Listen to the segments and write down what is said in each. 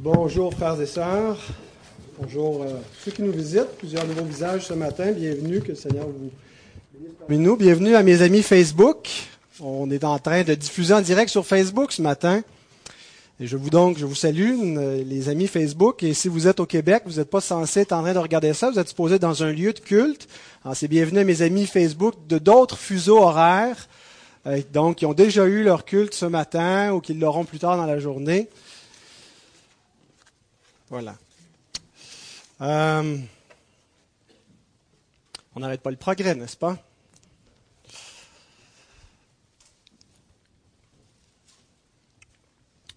Bonjour frères et sœurs. Bonjour euh, ceux qui nous visitent. Plusieurs nouveaux visages ce matin. Bienvenue. Que le Seigneur vous bénisse. Nous, bienvenue à mes amis Facebook. On est en train de diffuser en direct sur Facebook ce matin. Je vous donc, je vous salue, euh, les amis Facebook. Et si vous êtes au Québec, vous n'êtes pas censé être en train de regarder ça. Vous êtes supposé être dans un lieu de culte. C'est bienvenue à mes amis Facebook de d'autres fuseaux horaires. euh, donc, qui ont déjà eu leur culte ce matin ou qui l'auront plus tard dans la journée. Voilà. Euh, on n'arrête pas le progrès, n'est-ce pas?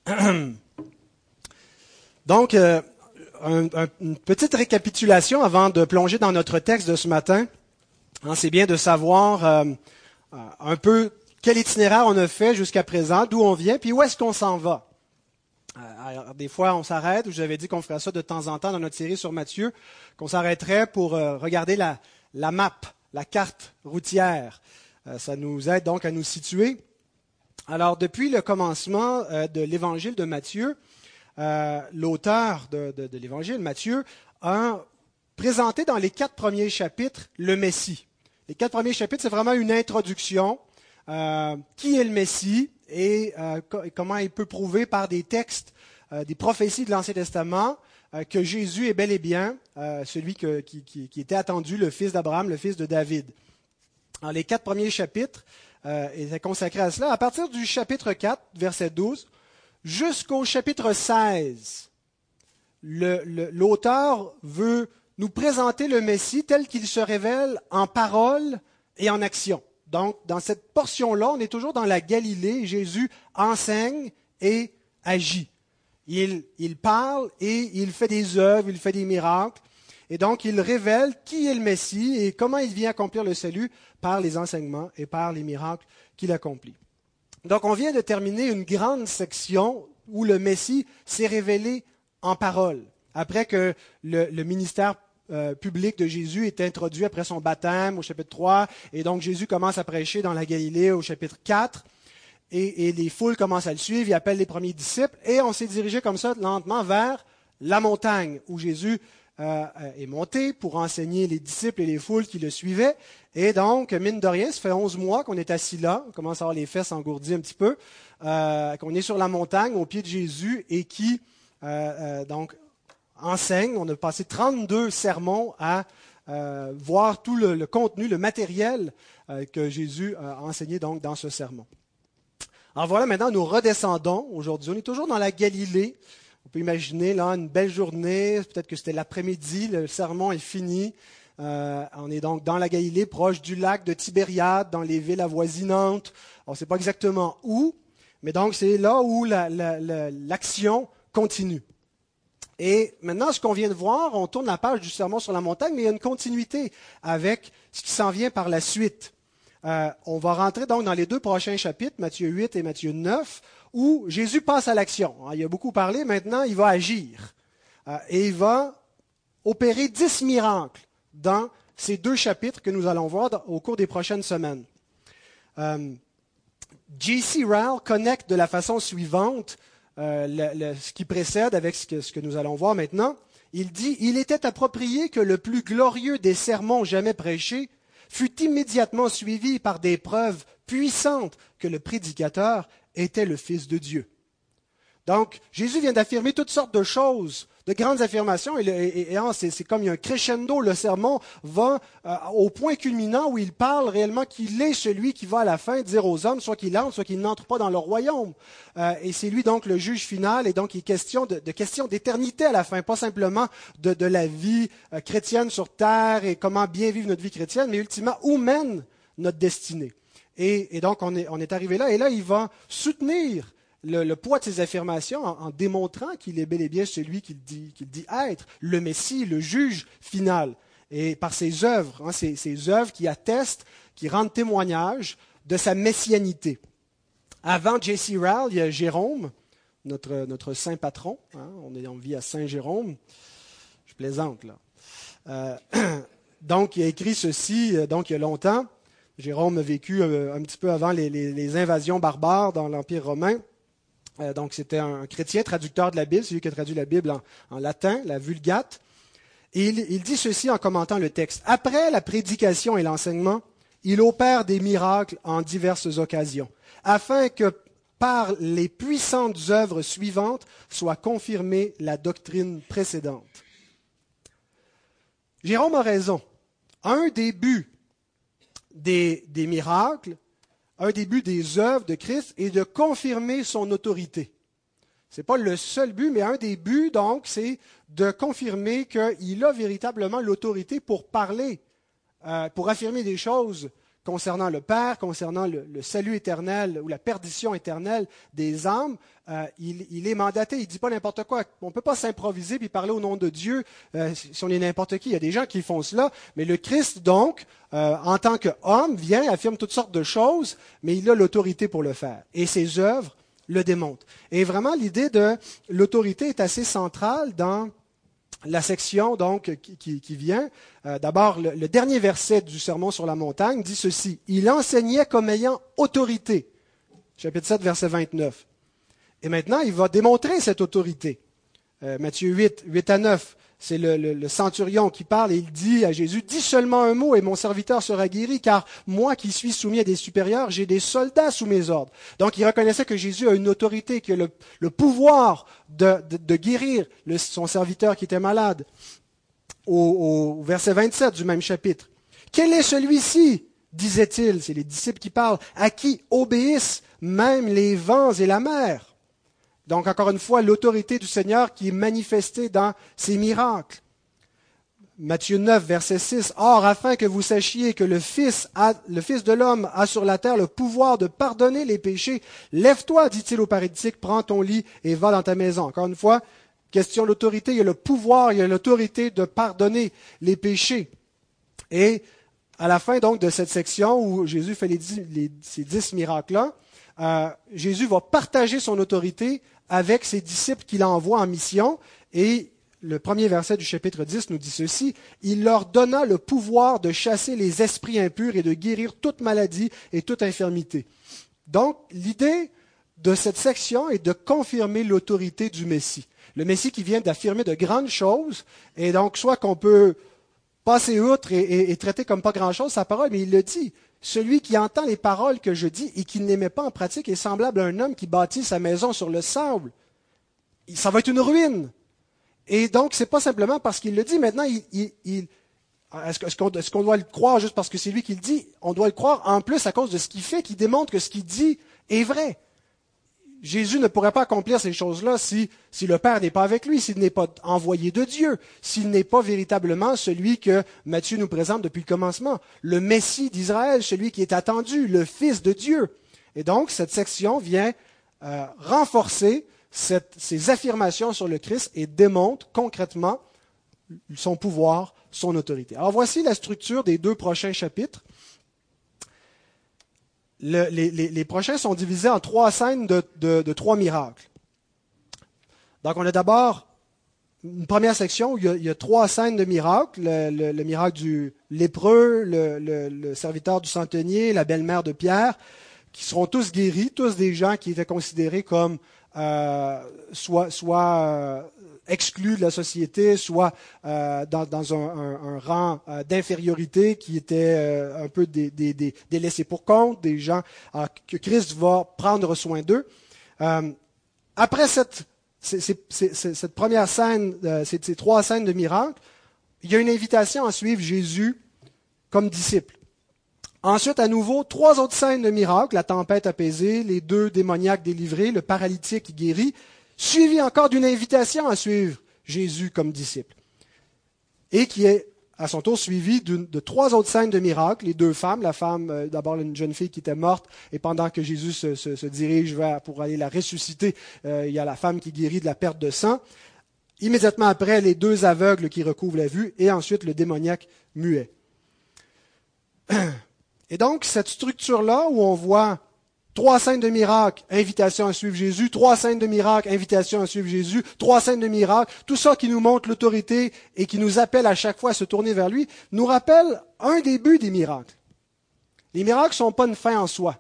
Donc, euh, un- un- une petite récapitulation avant de plonger dans notre texte de ce matin. Hein, C'est bien de savoir euh, un peu quel itinéraire on a fait jusqu'à présent, d'où on vient, puis où est-ce qu'on s'en va. Euh, alors, des fois, on s'arrête, ou j'avais dit qu'on ferait ça de temps en temps dans notre série sur Matthieu, qu'on s'arrêterait pour euh, regarder la, la map, la carte routière. Euh, ça nous aide donc à nous situer. Alors, depuis le commencement de l'évangile de Matthieu, l'auteur de, de- de l'évangile, Matthieu, a présenté dans les quatre premiers chapitres le Messie. Les quatre premiers chapitres, c'est vraiment une introduction. euh, qui est le Messie et euh, et comment il peut prouver par des textes, euh, des prophéties de l'Ancien Testament, euh, que Jésus est bel et bien celui qui, était attendu, le fils d'Abraham, le fils de David. Alors, les quatre premiers chapitres étaient consacrés à cela. À partir du chapitre 4, verset 12, jusqu'au chapitre 16, le- le- l'auteur veut nous présenter le Messie tel qu'il se révèle en parole et en action. Donc, dans cette portion-là, on est toujours dans la Galilée. Jésus enseigne et agit. Il, parle et il fait des œuvres, il fait des miracles. Et donc, il révèle qui est le Messie et comment il vient accomplir le salut par les enseignements et par les miracles qu'il accomplit. Donc, on vient de terminer une grande section où le Messie s'est révélé en parole. Après que le, le ministère euh, public de Jésus est introduit après son baptême au chapitre 3, et donc Jésus commence à prêcher dans la Galilée au chapitre 4, et, les foules commencent à le suivre, il appelle les premiers disciples, et on s'est dirigé comme ça lentement vers la montagne où Jésus euh, est monté pour enseigner les disciples et les foules qui le suivaient. Et donc, mine de rien, ça fait 11 mois qu'on est assis là, on commence à avoir les fesses engourdies un petit peu, euh, qu'on est sur la montagne au pied de Jésus et qui euh, euh, donc enseigne. On a passé 32 sermons à euh, voir tout le, contenu, le matériel euh, que Jésus a enseigné donc dans ce sermon. Alors voilà, maintenant nous redescendons aujourd'hui. On est toujours dans la Galilée. On peut imaginer là une belle journée, peut-être que c'était l'après-midi, le sermon est fini. Euh, on est donc dans la Galilée, proche du lac de Tibériade, dans les villes avoisinantes. On ne sait pas exactement où, mais donc c'est là où la- la- la- l'action continue. Et maintenant, ce qu'on vient de voir, on tourne la page du sermon sur la montagne, mais il y a une continuité avec ce qui s'en vient par la suite. Euh, on va rentrer donc dans les deux prochains chapitres, Matthieu 8 et Matthieu 9, où Jésus passe à l'action. Alors, Il a beaucoup parlé, maintenant il va agir. Euh, et il va opérer dix miracles dans ces deux chapitres que nous allons voir au cours des prochaines semaines. Euh, J.C. Rowell connecte de la façon suivante euh, ce qui précède avec ce que, ce que nous allons voir maintenant. Il dit Il était approprié que le plus glorieux des sermons jamais prêchés fût immédiatement suivi par des preuves puissantes que le prédicateur était le Fils de Dieu. Donc, Jésus vient d'affirmer toutes sortes de choses, de grandes affirmations, et, et- et- c'est comme il y a un crescendo, le sermon va euh, au point culminant où il parle réellement qu'il est celui qui va à la fin dire aux hommes, soit qu'il entre, soit qu'il n'entre pas dans leur royaume. Euh, et c'est lui donc le juge final, et donc il est question de, de question d'éternité à la fin, pas simplement de, de la vie euh, chrétienne sur terre et comment bien vivre notre vie chrétienne, mais ultimement où mène notre destinée. Et, et donc on est, on est arrivé là, et là il va soutenir le, poids de ses affirmations en, en démontrant qu'il est bel et bien celui qu'il dit, qu'il dit être, le Messie, le juge final. Et par ses œuvres, hein, ses, œuvres qui attestent, qui rendent témoignage de sa messianité. Avant J.C. Rowell, il y a Jérôme, notre, notre saint patron. hein, on, est, on vit à Saint-Jérôme. Je plaisante, là. Euh, donc, il a écrit ceci, euh, donc il y a longtemps. Jérôme a vécu euh, un petit peu avant les invasions barbares dans l'Empire romain. Euh, donc c'était un chrétien traducteur de la Bible, celui qui a traduit la Bible en, latin, la Vulgate. Et il, dit ceci en commentant le texte. Après la prédication et l'enseignement, il opère des miracles en diverses occasions, afin que par les puissantes œuvres suivantes soit confirmée la doctrine précédente. Jérôme a raison. Un des buts des, miracles, un des buts des œuvres de Christ est de confirmer son autorité. Ce n'est pas le seul but, mais un des buts, donc, c'est de confirmer qu'il a véritablement l'autorité pour parler, euh, pour affirmer des choses concernant le Père, concernant le, salut éternel ou la perdition éternelle des âmes, euh, il, est mandaté, il ne dit pas n'importe quoi. On ne peut pas s'improviser puis parler au nom de Dieu euh, si on est n'importe qui. Il y a des gens qui font cela, mais le Christ, donc, euh, en tant qu'homme, vient, affirme toutes sortes de choses, mais il a l'autorité pour le faire. Et ses œuvres le démontrent. Et vraiment, l'idée de l'autorité est assez centrale dans la section donc qui, vient. Euh, d'abord, le, dernier verset du Sermon sur la montagne dit ceci. Il enseignait comme ayant autorité. Chapitre 7, verset 29. Et maintenant, il va démontrer cette autorité. Euh, Matthieu 8, 8 à 9 c'est le, centurion qui parle et il dit à Jésus, dis seulement un mot et mon serviteur sera guéri, car moi qui suis soumis à des supérieurs, j'ai des soldats sous mes ordres. Donc il reconnaissait que Jésus a une autorité, qui a le, pouvoir de, guérir son serviteur qui était malade. Au, au verset 27 du même chapitre. Quel est celui-ci? disait-il, c'est les disciples qui parlent, à qui obéissent même les vents et la mer? Donc, encore une fois, l'autorité du Seigneur qui est manifestée dans ses miracles. Matthieu 9, verset 6. Or, afin que vous sachiez que le Fils, le Fils de l'homme a sur la terre le pouvoir de pardonner les péchés, lève-toi, dit-il au paralytique, prends ton lit et va dans ta maison. Encore une fois, question d'autorité, il y a le pouvoir, il y a l'autorité de pardonner les péchés. Et à la fin donc de cette section où Jésus fait ces dix miracles-là, euh, Jésus va partager son autorité avec ses disciples qu'il envoie en mission. Et le premier verset du chapitre 10 nous dit ceci, Il leur donna le pouvoir de chasser les esprits impurs et de guérir toute maladie et toute infirmité. Donc, l'idée de cette section est de confirmer l'autorité du Messie. Le Messie qui vient d'affirmer de grandes choses, et donc soit qu'on peut passer outre et, et traiter comme pas grand-chose sa parole, mais il le dit, celui qui entend les paroles que je dis et qui ne les met pas en pratique est semblable à un homme qui bâtit sa maison sur le sable. Ça va être une ruine. Et donc, ce n'est pas simplement parce qu'il le dit. Maintenant, est-ce qu'on doit le croire juste parce que c'est lui qui le dit? On doit le croire en plus à cause de ce qu'il fait, qui démontre que ce qu'il dit est vrai. Jésus ne pourrait pas accomplir ces choses-là si, si le Père n'est pas avec lui, s'il n'est pas envoyé de Dieu, s'il n'est pas véritablement celui que Matthieu nous présente depuis le commencement, le Messie d'Israël, celui qui est attendu, le Fils de Dieu. Et donc, cette section vient euh, renforcer ces affirmations sur le Christ et démontre concrètement son pouvoir, son autorité. Alors voici la structure des deux prochains chapitres les, prochains sont divisés en trois scènes de, trois miracles. Donc on a d'abord une première section où il y a, trois scènes de miracles, le, miracle du lépreux, le, serviteur du centenier, la belle-mère de Pierre, qui seront tous guéris, tous des gens qui étaient considérés comme euh, soit, soit euh, exclus de la société, soit euh, dans, un, rang euh, d'infériorité qui était euh, un peu délaissé pour compte, des gens que Christ va prendre soin d'eux. après cette, cette première scène, ces trois scènes de miracles, il y a une invitation à suivre Jésus comme disciple. Ensuite, à nouveau, trois autres scènes de miracles, la tempête apaisée, les deux démoniaques délivrés, le paralytique guéri, suivi encore d'une invitation à suivre Jésus comme disciple. Et qui est à son tour suivi de trois autres scènes de miracles. Les deux femmes, la femme, euh, d'abord une jeune fille qui était morte, et pendant que Jésus se, dirige pour aller la ressusciter, euh, il y a la femme qui guérit de la perte de sang. Immédiatement après, les deux aveugles qui recouvrent la vue, et ensuite le démoniaque muet. Et donc, cette structure-là, où on voit Trois scènes de miracles, invitation à suivre Jésus. Trois scènes de miracles, invitation à suivre Jésus. Trois scènes de miracles, tout ça qui nous montre l'autorité et qui nous appelle à chaque fois à se tourner vers lui, nous rappelle un début des miracles. Les miracles ne sont pas une fin en soi.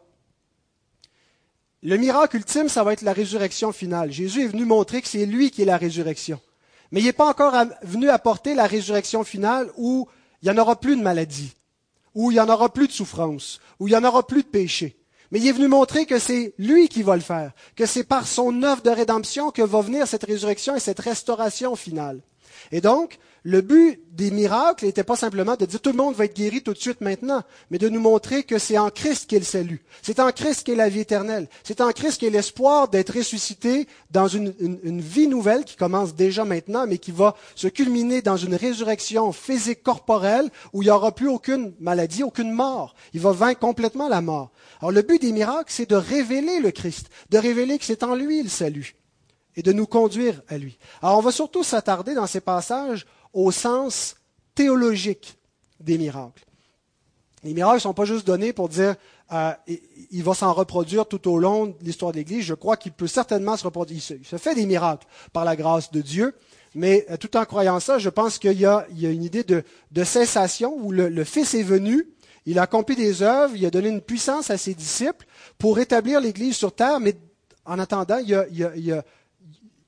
le miracle ultime, ça va être la résurrection finale. Jésus est venu montrer que c'est lui qui est la résurrection. Mais il n'est pas encore venu apporter la résurrection finale où il n'y en aura plus de maladie, où il n'y en aura plus de souffrance, où il n'y en aura plus de péché. Mais il est venu montrer que c'est lui qui va le faire, que c'est par son œuvre de rédemption que va venir cette résurrection et cette restauration finale. Et donc, le but des miracles n'était pas simplement de dire tout le monde va être guéri tout de suite maintenant, mais de nous montrer que c'est en Christ qu'est le salut. C'est en Christ qu'est la vie éternelle. C'est en Christ qu'est l'espoir d'être ressuscité dans une, vie nouvelle qui commence déjà maintenant, mais qui va se culminer dans une résurrection physique corporelle où il n'y aura plus aucune maladie, aucune mort. Il va vaincre complètement la mort. Alors le but des miracles, c'est de révéler le Christ, de révéler que c'est en lui le salut et de nous conduire à lui. Alors on va surtout s'attarder dans ces passages au sens théologique des miracles. Les miracles ne sont pas juste donnés pour dire euh, il va s'en reproduire tout au long de l'histoire de l'Église. Je crois qu'il peut certainement se reproduire. Il se, fait des miracles par la grâce de Dieu, mais euh, tout en croyant ça, je pense qu'il y, a une idée de, cessation où le, Fils est venu, il a accompli des œuvres, il a donné une puissance à ses disciples pour établir l'Église sur terre, mais en attendant, il y a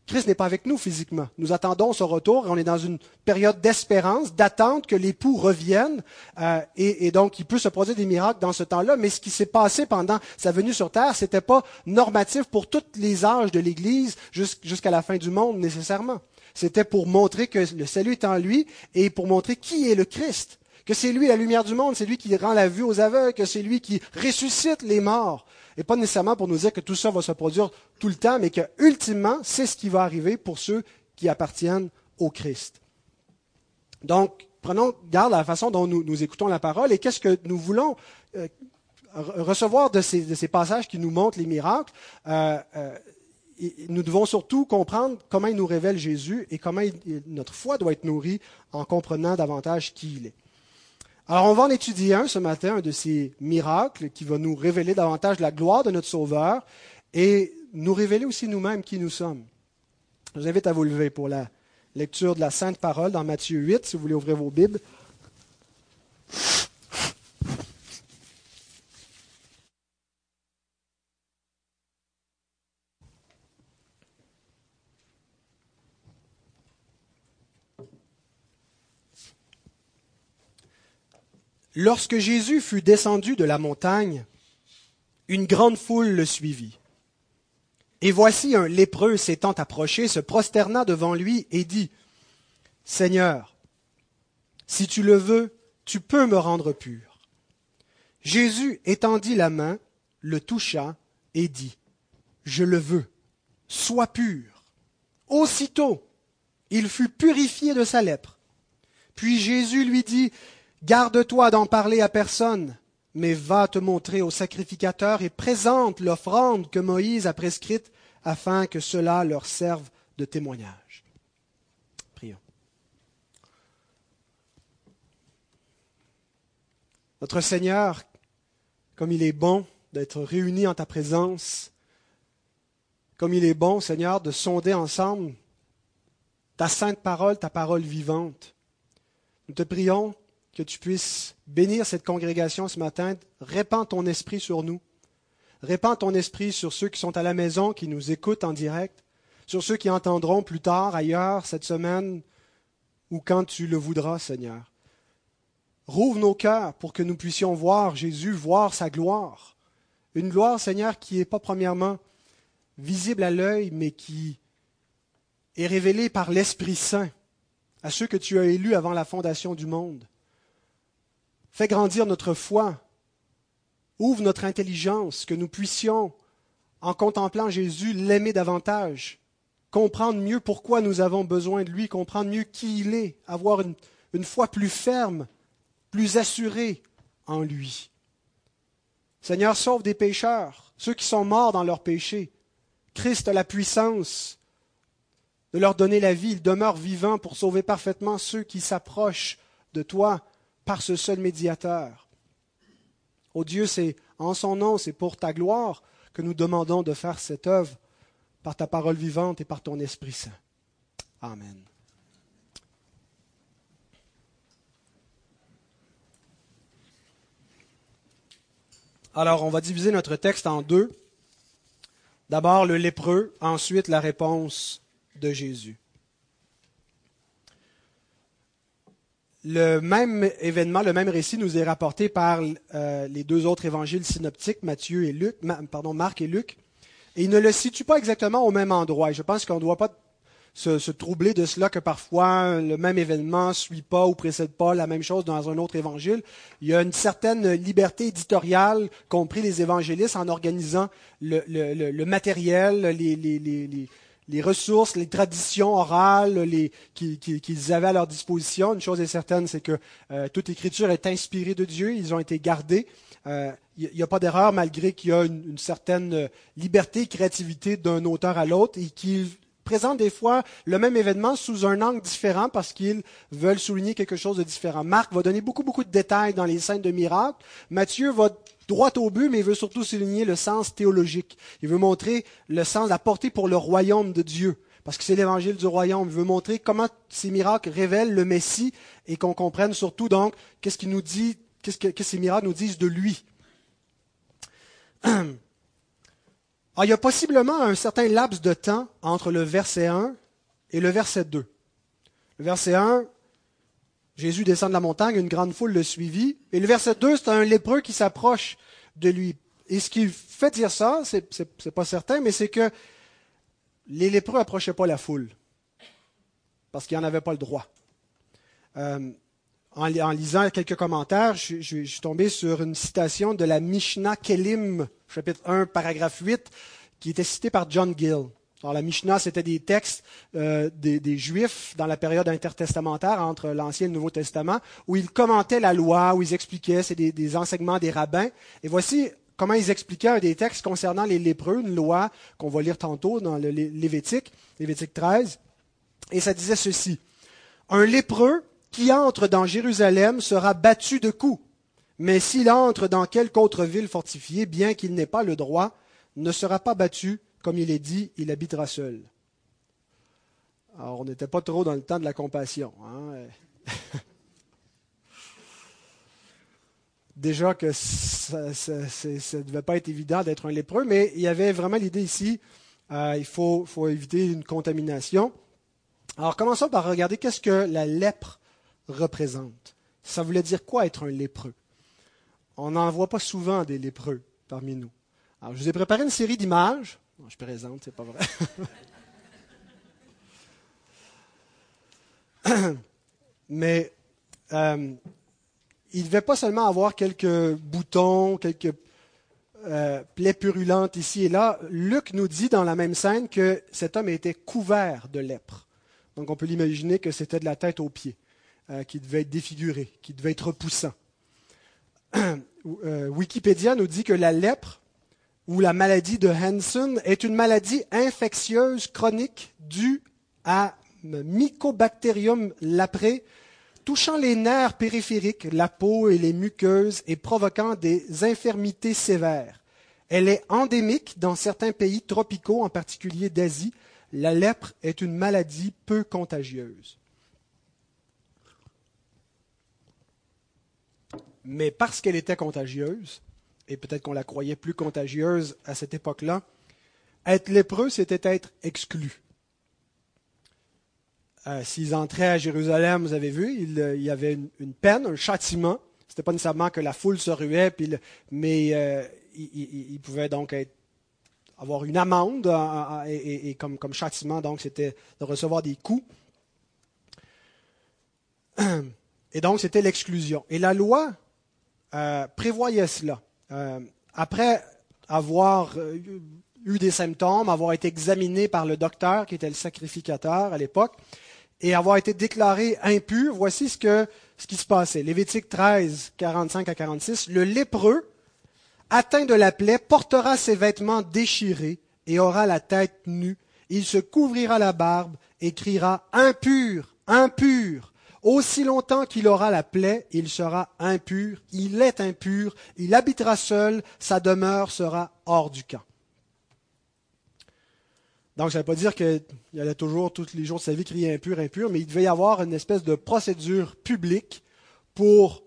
Christ n'est pas avec nous physiquement. Nous attendons son retour et on est dans une période d'espérance, d'attente que l'époux revienne. Euh, et, donc, il peut se produire des miracles dans ce temps-là. Mais ce qui s'est passé pendant sa venue sur terre, c'était pas normatif pour tous les âges de l'Église jusqu'à la fin du monde nécessairement. C'était pour montrer que le salut est en lui et pour montrer qui est le Christ. Que c'est lui la lumière du monde, c'est lui qui rend la vue aux aveugles, que c'est lui qui ressuscite les morts et pas nécessairement pour nous dire que tout ça va se produire tout le temps, mais que ultimement, c'est ce qui va arriver pour ceux qui appartiennent au Christ. Donc, prenons garde à la façon dont nous, écoutons la parole et qu'est-ce que nous voulons euh, recevoir de ces, passages qui nous montrent les miracles. Euh, euh, nous devons surtout comprendre comment il nous révèle Jésus et comment notre foi doit être nourrie en comprenant davantage qui il est. Alors on va en étudier un ce matin, un de ces miracles qui va nous révéler davantage la gloire de notre Sauveur et nous révéler aussi nous-mêmes qui nous sommes. Je vous invite à vous lever pour la lecture de la Sainte Parole dans Matthieu 8, si vous voulez ouvrir vos Bibles. Lorsque Jésus fut descendu de la montagne, une grande foule le suivit. Et voici un lépreux s'étant approché, se prosterna devant lui et dit, Seigneur, si tu le veux, tu peux me rendre pur. Jésus étendit la main, le toucha et dit, Je le veux, sois pur. Aussitôt, il fut purifié de sa lèpre. Puis Jésus lui dit, Garde-toi d'en parler à personne, mais va te montrer au sacrificateur et présente l'offrande que Moïse a prescrite afin que cela leur serve de témoignage. Prions. Notre Seigneur, comme il est bon d'être réunis en ta présence, comme il est bon, Seigneur, de sonder ensemble ta sainte parole, ta parole vivante. Nous te prions que tu puisses bénir cette congrégation ce matin. Répands ton esprit sur nous. Répands ton esprit sur ceux qui sont à la maison, qui nous écoutent en direct, sur ceux qui entendront plus tard, ailleurs, cette semaine, ou quand tu le voudras, Seigneur. Rouvre nos cœurs pour que nous puissions voir Jésus, voir sa gloire. Une gloire, Seigneur, qui n'est pas premièrement visible à l'œil, mais qui est révélée par l'Esprit Saint à ceux que tu as élus avant la fondation du monde. Fais grandir notre foi. Ouvre notre intelligence, que nous puissions, en contemplant Jésus, l'aimer davantage, comprendre mieux pourquoi nous avons besoin de lui, comprendre mieux qui il est, avoir une, une foi plus ferme, plus assurée en lui. Seigneur, sauve des pécheurs, ceux qui sont morts dans leurs péchés. Christ a la puissance de leur donner la vie. Il demeure vivant pour sauver parfaitement ceux qui s'approchent de toi par ce seul médiateur. Ô Dieu, c'est en son nom, c'est pour ta gloire que nous demandons de faire cette œuvre par ta parole vivante et par ton Esprit Saint. Amen. Alors, on va diviser notre texte en deux. D'abord le lépreux, ensuite la réponse de Jésus. Le même événement, le même récit nous est rapporté par euh, les deux autres évangiles synoptiques, Matthieu et Luc, pardon, Marc et Luc. Et il ne le situe pas exactement au même endroit. Et je pense qu'on ne doit pas se, troubler de cela que parfois le même événement ne suit pas ou précède pas la même chose dans un autre évangile. Il y a une certaine liberté éditoriale qu'ont pris les évangélistes en organisant le, matériel, les, ressources, les traditions orales qu'ils avaient à leur disposition. Une chose est certaine, c'est que euh, toute écriture est inspirée de Dieu, ils ont été gardés. Euh, il n'y a pas d'erreur malgré qu'il y a une, une, certaine liberté et créativité d'un auteur à l'autre et qu'il présentent des fois le même événement sous un angle différent parce qu'ils veulent souligner quelque chose de différent. Marc va donner beaucoup, beaucoup de détails dans les scènes de miracles. Matthieu va droit au but, mais il veut surtout souligner le sens théologique. Il veut montrer le sens, la portée pour le royaume de Dieu. Parce que c'est l'évangile du royaume. Il veut montrer comment ces miracles révèlent le Messie et qu'on comprenne surtout donc qu'est-ce qu'il nous dit, qu'est-ce que ces miracles nous disent de lui. Ah, il y a possiblement un certain laps de temps entre le verset 1 et le verset 2. Le verset 1, Jésus descend de la montagne, une grande foule le suivit. Et le verset 2, c'est un lépreux qui s'approche de lui. Et ce qui fait dire ça, c'est, n'est pas certain, mais c'est que les lépreux n'approchaient pas la foule. Parce qu'ils n'en avaient pas le droit. Euh, en, lisant quelques commentaires, je, suis tombé sur une citation de la Mishnah Kelim, chapitre 1, paragraphe 8, qui était citée par John Gill. Alors, la Mishnah, c'était des textes euh, des, Juifs dans la période intertestamentaire entre l'Ancien et le Nouveau Testament, où ils commentaient la loi, où ils expliquaient, c'est des, enseignements des rabbins. Et voici comment ils expliquaient un des textes concernant les lépreux, une loi qu'on va lire tantôt dans le Lévitique, Lévitique 13. Et ça disait ceci. Un lépreux qui entre dans Jérusalem sera battu de coups. Mais s'il entre dans quelque autre ville fortifiée, bien qu'il n'ait pas le droit, ne sera pas battu, comme il est dit, il habitera seul. Alors, on n'était pas trop dans le temps de la compassion. Hein. Déjà que ça ne devait pas être évident d'être un lépreux, mais il y avait vraiment l'idée ici, euh, il faut, éviter une contamination. Alors, commençons par regarder qu'est-ce que la lèpre représente. Ça voulait dire quoi être un lépreux? On n'en voit pas souvent des lépreux parmi nous. Alors, je vous ai préparé une série d'images. Je présente, c'est pas vrai. Mais euh, il ne devait pas seulement avoir quelques boutons, quelques euh, plaies purulentes ici et là. Luc nous dit dans la même scène que cet homme était couvert de lèpre. Donc on peut l'imaginer que c'était de la tête aux pieds. Euh, qui devait être défiguré, qui devait être repoussant. Euh, Wikipédia nous dit que la lèpre ou la maladie de Hansen est une maladie infectieuse chronique due à Mycobacterium leprae, touchant les nerfs périphériques, la peau et les muqueuses et provoquant des infirmités sévères. Elle est endémique dans certains pays tropicaux, en particulier d'Asie. La lèpre est une maladie peu contagieuse. mais parce qu'elle était contagieuse, et peut-être qu'on la croyait plus contagieuse à cette époque-là, être lépreux, c'était être exclu. Euh, s'ils entraient à Jérusalem, vous avez vu, il, euh, y avait une, peine, un châtiment. Ce n'était pas nécessairement que la foule se ruait, mais euh, il, pouvait donc avoir une amende et, comme, comme, châtiment, donc c'était de recevoir des coups. Et donc c'était l'exclusion. Et la loi prévoyait cela. Euh, après avoir euh, eu des symptômes, avoir été examiné par le docteur qui était le sacrificateur à l'époque, et avoir été déclaré impur, voici ce, ce qui se passait. Lévitique 13, 45 à 46, le lépreux, atteint de la plaie, portera ses vêtements déchirés et aura la tête nue. Il se couvrira la barbe et criera impur, impur. Aussi longtemps qu'il aura la plaie, il sera impur, il est impur, il habitera seul, sa demeure sera hors du camp. Donc, ça ne veut pas dire qu'il allait toujours, tous les jours de sa vie, crier impur, impur, mais il devait y avoir une espèce de procédure publique pour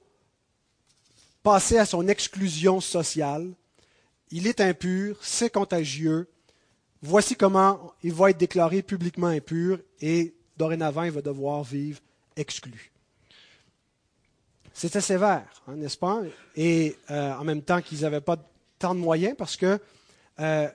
passer à son exclusion sociale. Il est impur, c'est contagieux, voici comment il va être déclaré publiquement impur et dorénavant il va devoir vivre exclu. C'était sévère, hein, n'est-ce pas? Et euh, en même temps qu'ils n'avaient pas tant de moyens parce que euh,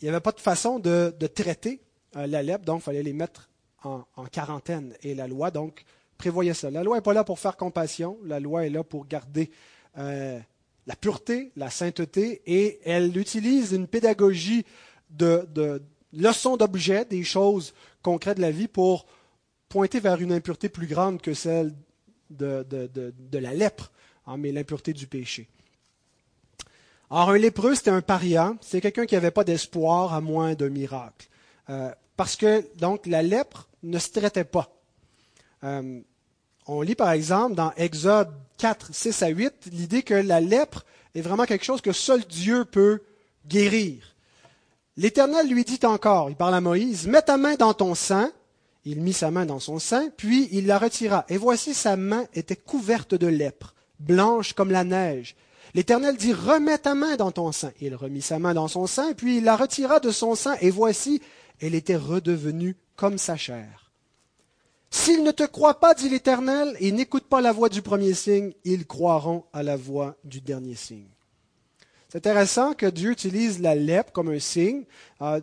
il n'y avait pas de façon de, traiter euh, la lèpre, donc il fallait les mettre en, quarantaine. Et la loi, donc, prévoyait ça. La loi n'est pas là pour faire compassion, la loi est là pour garder la pureté, la sainteté, et elle utilise une pédagogie de, de leçons d'objets, des choses concrètes de la vie pour pointer vers une impureté plus grande que celle de, la lèpre, hein, mais l'impureté du péché. Alors, un lépreux, c'était un paria, c'est quelqu'un qui n'avait pas d'espoir à moins d'un miracle. Euh, parce que, donc, la lèpre ne se traitait pas. Euh, on lit, par exemple, dans Exode 4, 6 à 8, l'idée que la lèpre est vraiment quelque chose que seul Dieu peut guérir. L'Éternel lui dit encore, il parle à Moïse, mets ta main dans ton sein il mit sa main dans son sein, puis il la retira. Et voici sa main était couverte de lèpre, blanche comme la neige. L'Éternel dit, remets ta main dans ton sein. Il remit sa main dans son sein, puis il la retira de son sein, et voici, elle était redevenue comme sa chair. S'ils ne te croient pas, dit l'Éternel, et n'écoutent pas la voix du premier signe, ils croiront à la voix du dernier signe. C'est intéressant que Dieu utilise la lèpre comme un signe. Euh,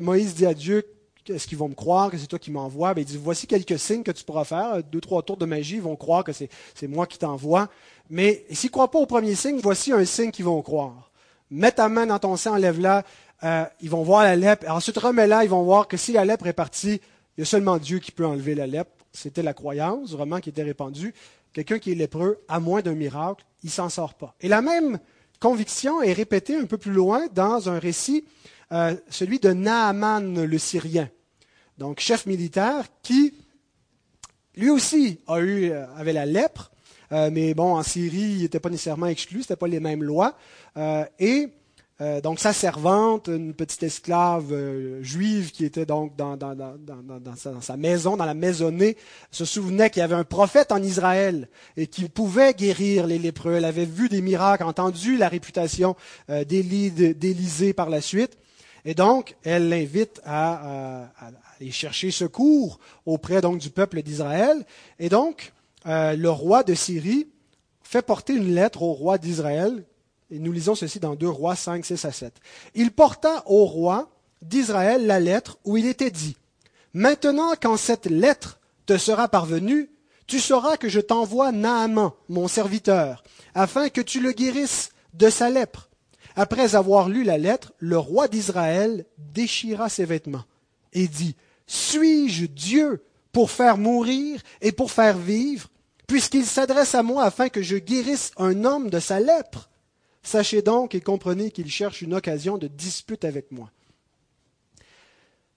Moïse dit à Dieu, est-ce qu'ils vont me croire que c'est toi qui m'envoies? Ben, il dit, voici quelques signes que tu pourras faire. Deux, trois tours de magie, ils vont croire que c'est, moi qui t'envoie. Mais s'ils ne croient pas au premier signe, voici un signe qu'ils vont croire. Mets ta main dans ton sang, enlève-la. Euh, ils vont voir la lèpre. Ensuite, remets-la, ils vont voir que si la lèpre est partie, il y a seulement Dieu qui peut enlever la lèpre. C'était la croyance vraiment qui était répandue. Quelqu'un qui est lépreux, à moins d'un miracle, il s'en sort pas. Et la même conviction est répétée un peu plus loin dans un récit euh, celui de Naaman le Syrien, donc chef militaire, qui lui aussi a eu, euh, avait la lèpre, euh, mais bon, en Syrie, il n'était pas nécessairement exclu, ce pas les mêmes lois. et donc sa servante, une petite esclave juive qui était donc dans, dans, sa, maison, dans la maisonnée, se souvenait qu'il y avait un prophète en Israël et qu'il pouvait guérir les lépreux. Elle avait vu des miracles, entendu la réputation d'Élisée par la suite. Et donc, elle l'invite à, aller chercher secours auprès donc, du peuple d'Israël. Et donc, euh, le roi de Syrie fait porter une lettre au roi d'Israël. Et nous lisons ceci dans 2 Rois 5, 6 à 7. Il porta au roi d'Israël la lettre où il était dit, Maintenant quand cette lettre te sera parvenue, tu sauras que je t'envoie Naaman, mon serviteur, afin que tu le guérisses de sa lèpre. Après avoir lu la lettre, le roi d'Israël déchira ses vêtements et dit, Suis-je Dieu pour faire mourir et pour faire vivre, puisqu'il s'adresse à moi afin que je guérisse un homme de sa lèpre? Sachez donc et comprenez qu'il cherche une occasion de dispute avec moi.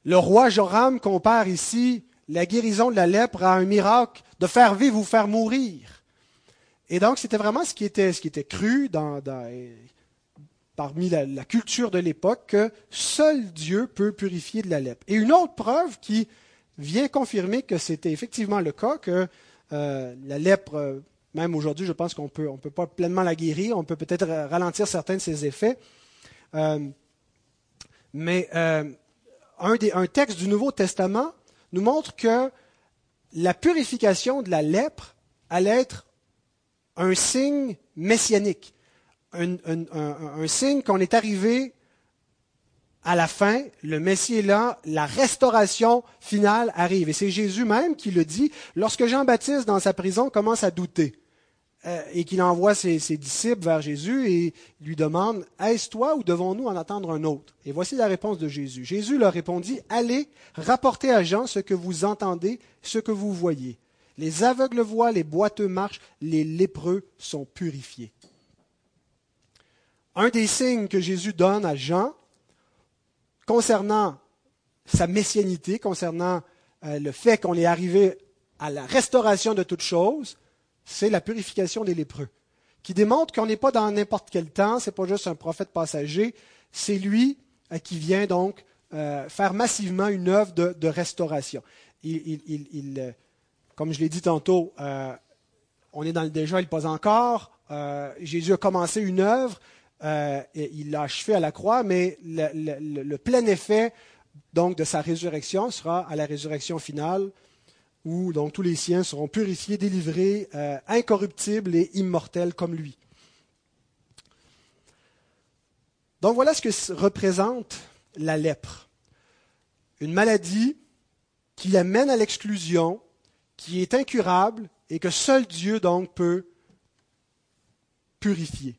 Le roi Joram compare ici la guérison de la lèpre à un miracle de faire vivre ou faire mourir. Et donc, c'était vraiment ce qui était, ce qui était cru dans, dans parmi la, culture de l'époque que seul Dieu peut purifier de la lèpre. Et une autre preuve qui vient confirmer que c'était effectivement le cas, que euh, la lèpre, euh, même aujourd'hui, je pense qu'on peut, on peut pas pleinement la guérir, on peut peut-être ralentir certains de ses effets. Euh, mais un, un texte du Nouveau Testament nous montre que la purification de la lèpre allait être un signe messianique un, signe qu'on est arrivé à la fin, le Messie est là, la restauration finale arrive. Et c'est Jésus même qui le dit lorsque Jean-Baptiste, dans sa prison, commence à douter euh, et qu'il envoie ses, disciples vers Jésus et lui demande Est-ce toi ou devons-nous en attendre un autre Et voici la réponse de Jésus. Jésus leur répondit Allez, rapportez à Jean ce que vous entendez, ce que vous voyez. Les aveugles voient, les boiteux marchent, les lépreux sont purifiés un des signes que Jésus donne à Jean concernant sa messianité, concernant euh, le fait qu'on est arrivé à la restauration de toutes choses, c'est la purification des lépreux, qui démontre qu'on n'est pas dans n'importe quel temps, c'est pas juste un prophète passager, c'est lui euh, qui vient donc euh, faire massivement une œuvre de, restauration. Il, comme je l'ai dit tantôt, on est dans le déjà, il pas encore. Jésus a commencé une œuvre, euh, il l'a achevé à la croix, mais le, plein effet donc de sa résurrection sera à la résurrection finale, où donc tous les siens seront purifiés, délivrés, euh, incorruptibles et immortels comme lui. Donc voilà ce que représente la lèpre. Une maladie qui amène à l'exclusion, qui est incurable et que seul Dieu donc peut purifier.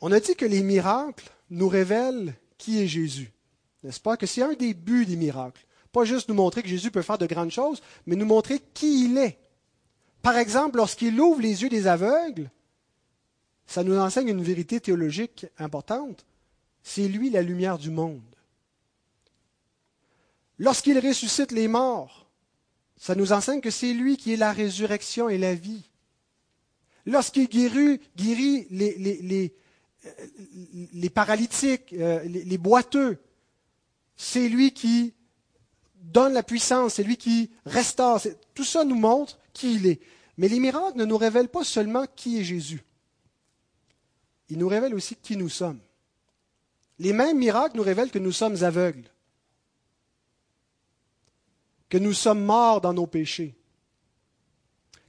On a dit que les miracles nous révèlent qui est Jésus. N'est-ce pas? Que c'est un des buts des miracles. Pas juste nous montrer que Jésus peut faire de grandes choses, mais nous montrer qui il est. Par exemple, lorsqu'il ouvre les yeux des aveugles, ça nous enseigne une vérité théologique importante. C'est lui la lumière du monde. Lorsqu'il ressuscite les morts, ça nous enseigne que c'est lui qui est la résurrection et la vie. Lorsqu'il guérit, guérit les, les, les, paralytiques, euh, les, boiteux, c'est lui qui donne la puissance, c'est lui qui restaure. Tout ça nous montre qui il est. Mais les miracles ne nous révèlent pas seulement qui est Jésus. Ils nous révèlent aussi qui nous sommes. Les mêmes miracles nous révèlent que nous sommes aveugles, que nous sommes morts dans nos péchés,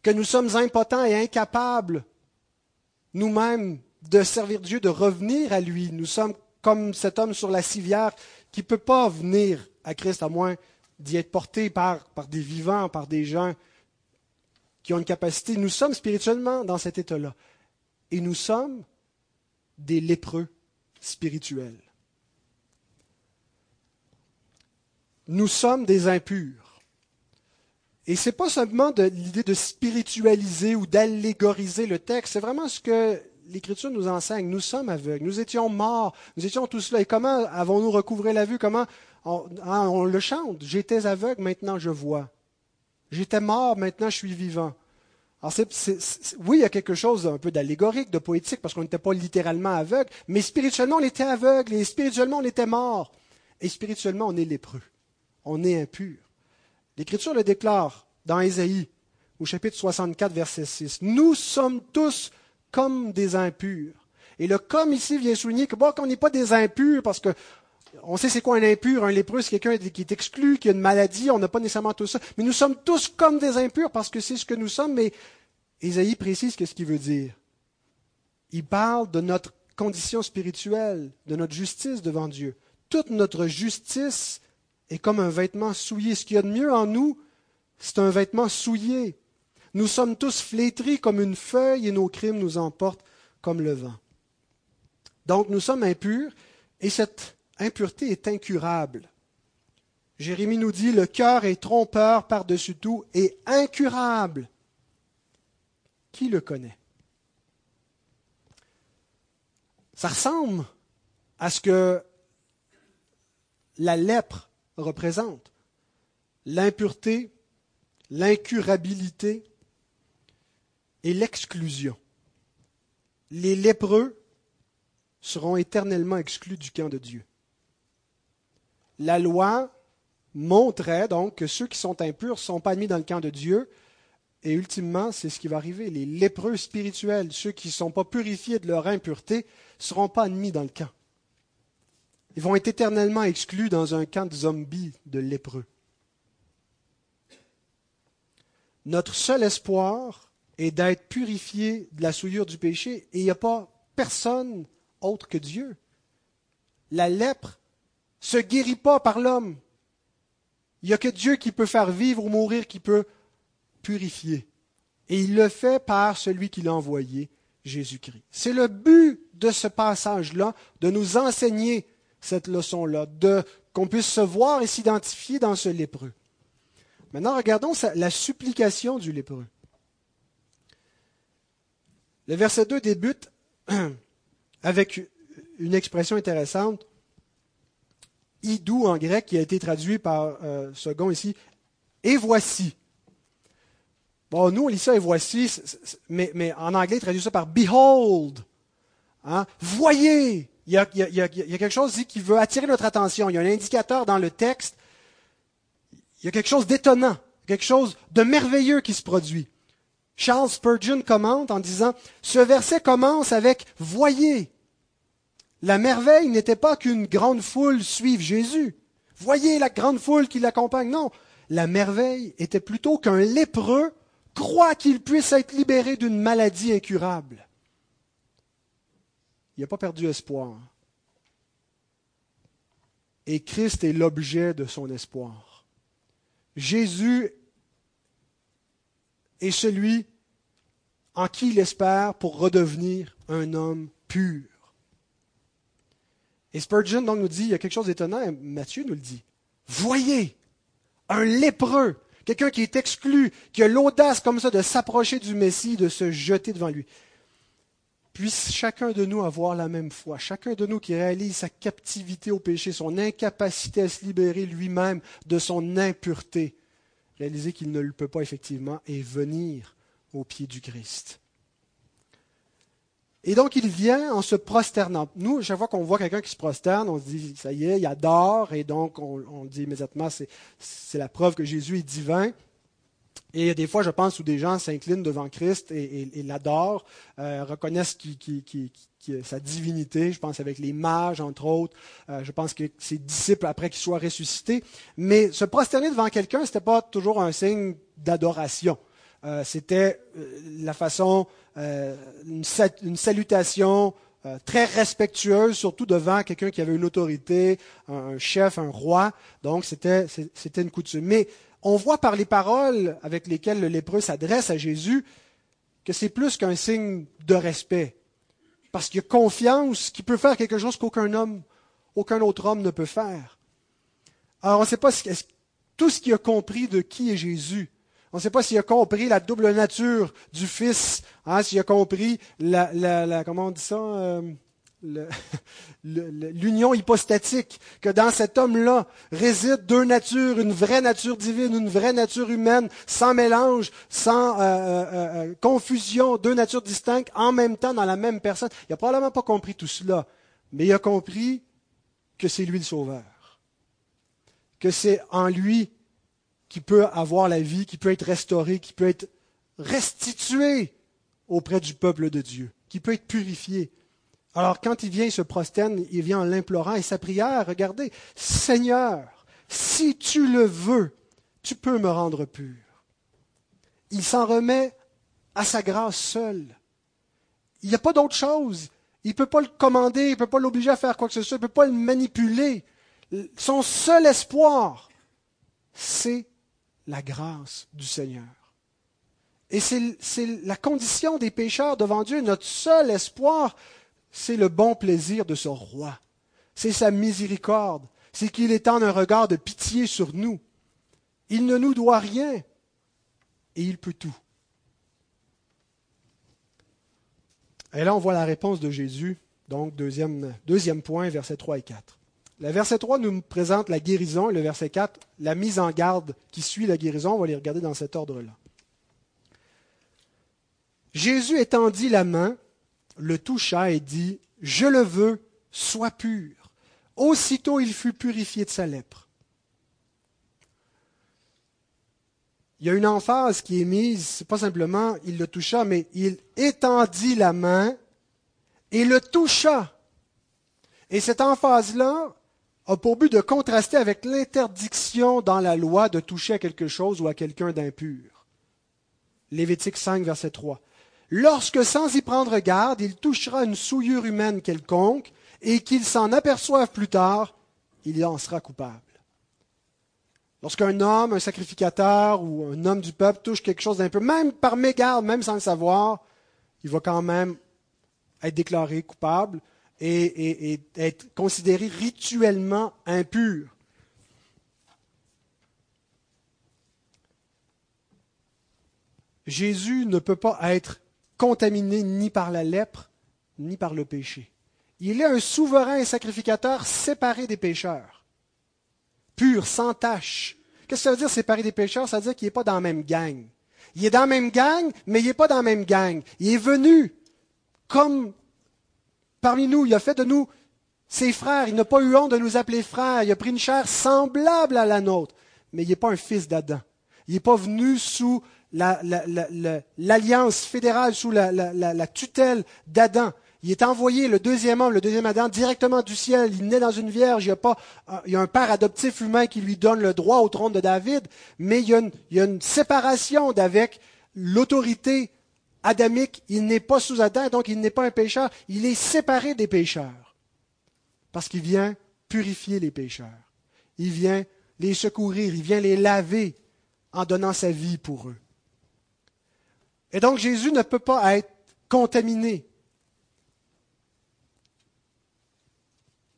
que nous sommes impotents et incapables nous-mêmes de servir Dieu, de revenir à lui. Nous sommes comme cet homme sur la civière qui ne peut pas venir à Christ à moins d'y être porté par, par des vivants, par des gens qui ont une capacité. Nous sommes spirituellement dans cet état-là. Et nous sommes des lépreux spirituels. Nous sommes des impurs. Et ce n'est pas simplement l'idée de spiritualiser ou d'allégoriser le texte, c'est vraiment ce que l'Écriture nous enseigne, nous sommes aveugles, nous étions morts, nous étions tous là. Et comment avons-nous recouvré la vue? Comment on, hein, le chante J'étais aveugle, maintenant je vois. J'étais mort, maintenant je suis vivant. Alors oui, il y a quelque chose un peu d'allégorique, de poétique, parce qu'on n'était pas littéralement aveugle, mais spirituellement on était aveugle, et spirituellement on était mort, et spirituellement on est lépreux, on est impur. L'Écriture le déclare dans Ésaïe, au chapitre 64, verset 6. Nous sommes tous comme des impurs. Et le comme ici vient souligner que bon, qu'on n'est pas des impurs parce que on sait c'est quoi un impur, un lépreux, c'est quelqu'un qui est exclu, qui a une maladie, on n'a pas nécessairement tout ça. Mais nous sommes tous comme des impurs parce que c'est ce que nous sommes, mais Isaïe précise qu'est-ce qu'il veut dire. Il parle de notre condition spirituelle, de notre justice devant Dieu. Toute notre justice est comme un vêtement souillé. Ce qu'il y a de mieux en nous, c'est un vêtement souillé. Nous sommes tous flétris comme une feuille et nos crimes nous emportent comme le vent. Donc nous sommes impurs et cette impureté est incurable. Jérémie nous dit, le cœur est trompeur par-dessus tout et incurable. Qui le connaît? Ça ressemble à ce que la lèpre représente. L'impureté, l'incurabilité, et l'exclusion. Les lépreux seront éternellement exclus du camp de Dieu. La loi montrait donc que ceux qui sont impurs ne sont pas admis dans le camp de Dieu, et ultimement, c'est ce qui va arriver. Les lépreux spirituels, ceux qui ne sont pas purifiés de leur impureté, ne seront pas admis dans le camp. Ils vont être éternellement exclus dans un camp de zombies de lépreux. Notre seul espoir, et d'être purifié de la souillure du péché, et il n'y a pas personne autre que Dieu. La lèpre se guérit pas par l'homme. Il n'y a que Dieu qui peut faire vivre ou mourir, qui peut purifier. Et il le fait par celui qui l'a envoyé, Jésus-Christ. C'est le but de ce passage-là, de nous enseigner cette leçon-là, de qu'on puisse se voir et s'identifier dans ce lépreux. Maintenant, regardons la supplication du lépreux. Le verset 2 débute avec une expression intéressante, idou en grec, qui a été traduit par euh, second ici, et voici. Bon, nous, on lit ça et voici, mais, en anglais, il traduit ça par behold. Hein? Voyez. Il y, a, il, y a, il y, a, quelque chose ici qui veut attirer notre attention. Il y a un indicateur dans le texte. Il y a quelque chose d'étonnant, quelque chose de merveilleux qui se produit. Charles Spurgeon commente en disant, ce verset commence avec Voyez. La merveille n'était pas qu'une grande foule suive Jésus. Voyez la grande foule qui l'accompagne. Non, la merveille était plutôt qu'un lépreux croit qu'il puisse être libéré d'une maladie incurable. Il n'a pas perdu espoir. Et Christ est l'objet de son espoir. Jésus est celui en qui il espère pour redevenir un homme pur. Et Spurgeon donc nous dit, il y a quelque chose d'étonnant, Matthieu nous le dit. Voyez, un lépreux, quelqu'un qui est exclu, qui a l'audace comme ça de s'approcher du Messie, de se jeter devant lui. Puisse chacun de nous avoir la même foi, chacun de nous qui réalise sa captivité au péché, son incapacité à se libérer lui-même de son impureté, réaliser qu'il ne le peut pas effectivement et venir au pied du Christ. Et donc il vient en se prosternant. Nous, chaque fois qu'on voit quelqu'un qui se prosterne, on se dit, ça y est, il adore, et donc on, dit immédiatement, c'est la preuve que Jésus est divin. Et des fois, je pense où des gens s'inclinent devant Christ et, l'adorent, euh, reconnaissent sa divinité. Je pense avec les mages, entre autres. Euh, je pense que ses disciples, après qu'ils soient ressuscités. Mais se prosterner devant quelqu'un, ce n'était pas toujours un signe d'adoration. Euh, c'était la façon une, salutation très respectueuse, surtout devant quelqu'un qui avait une autorité, un, chef, un roi. Donc, c'était, c'était une coutume. Mais on voit par les paroles avec lesquelles le lépreux s'adresse à Jésus que c'est plus qu'un signe de respect. Parce qu'il y a confiance qu'il peut faire quelque chose qu'aucun homme, aucun autre homme ne peut faire. Alors, on ne sait pas tout ce qu'il a compris de qui est Jésus. On ne sait pas s'il a compris la double nature du Fils, hein, s'il a compris la, la, comment on dit ça, euh, l'union hypostatique, que dans cet homme-là réside deux natures, une vraie nature divine, une vraie nature humaine, sans mélange, sans euh, euh, confusion, deux natures distinctes en même temps dans la même personne. Il n'a probablement pas compris tout cela, mais il a compris que c'est lui le Sauveur, que c'est en lui qui peut avoir la vie, qui peut être restauré, qui peut être restitué auprès du peuple de Dieu, qui peut être purifié. Alors quand il vient, il se prosterne, il vient en l'implorant, et sa prière, regardez, Seigneur, si tu le veux, tu peux me rendre pur. Il s'en remet à sa grâce seule. Il n'y a pas d'autre chose. Il ne peut pas le commander, il ne peut pas l'obliger à faire quoi que ce soit, il ne peut pas le manipuler. Son seul espoir, c'est la grâce du Seigneur. Et c'est la condition des pécheurs devant Dieu. Notre seul espoir, c'est le bon plaisir de ce roi. C'est sa miséricorde. C'est qu'il étende un regard de pitié sur nous. Il ne nous doit rien et il peut tout. Et là, on voit la réponse de Jésus. Donc, deuxième, deuxième point, versets 3 et 4. Le verset 3 nous présente la guérison et le verset 4, la mise en garde qui suit la guérison. On va les regarder dans cet ordre-là. Jésus étendit la main, le toucha et dit, Je le veux, sois pur. Aussitôt il fut purifié de sa lèpre. Il y a une emphase qui est mise, c'est pas simplement il le toucha, mais il étendit la main et le toucha. Et cette emphase-là a pour but de contraster avec l'interdiction dans la loi de toucher à quelque chose ou à quelqu'un d'impur. Lévitique 5, verset 3. Lorsque, sans y prendre garde, il touchera une souillure humaine quelconque, et qu'il s'en aperçoive plus tard, il en sera coupable. Lorsqu'un homme, un sacrificateur ou un homme du peuple touche quelque chose d'impur, même par mégarde, même sans le savoir, il va quand même être déclaré coupable et, être considéré rituellement impur. Jésus ne peut pas être contaminé ni par la lèpre, ni par le péché. Il est un souverain et sacrificateur séparé des pécheurs, pur, sans tache. Qu'est-ce que ça veut dire séparé des pécheurs? Ça veut dire qu'il n'est pas dans la même gang. Il est dans la même gang, mais il n'est pas dans la même gang. Il est venu comme parmi nous, il a fait de nous ses frères, il n'a pas eu honte de nous appeler frères, il a pris une chair semblable à la nôtre, mais il n'est pas un fils d'Adam. Il n'est pas venu sous l'alliance fédérale, sous la, tutelle d'Adam. Il est envoyé, le deuxième homme, le deuxième Adam, directement du ciel. Il naît dans une vierge. Il y a, pas, il y a un père adoptif humain qui lui donne le droit au trône de David, mais il y a une, il y a une séparation d'avec l'autorité adamique. Il n'est pas sous Adam, donc il n'est pas un pécheur. Il est séparé des pécheurs. Parce qu'il vient purifier les pécheurs. Il vient les secourir, il vient les laver en donnant sa vie pour eux. Et donc Jésus ne peut pas être contaminé.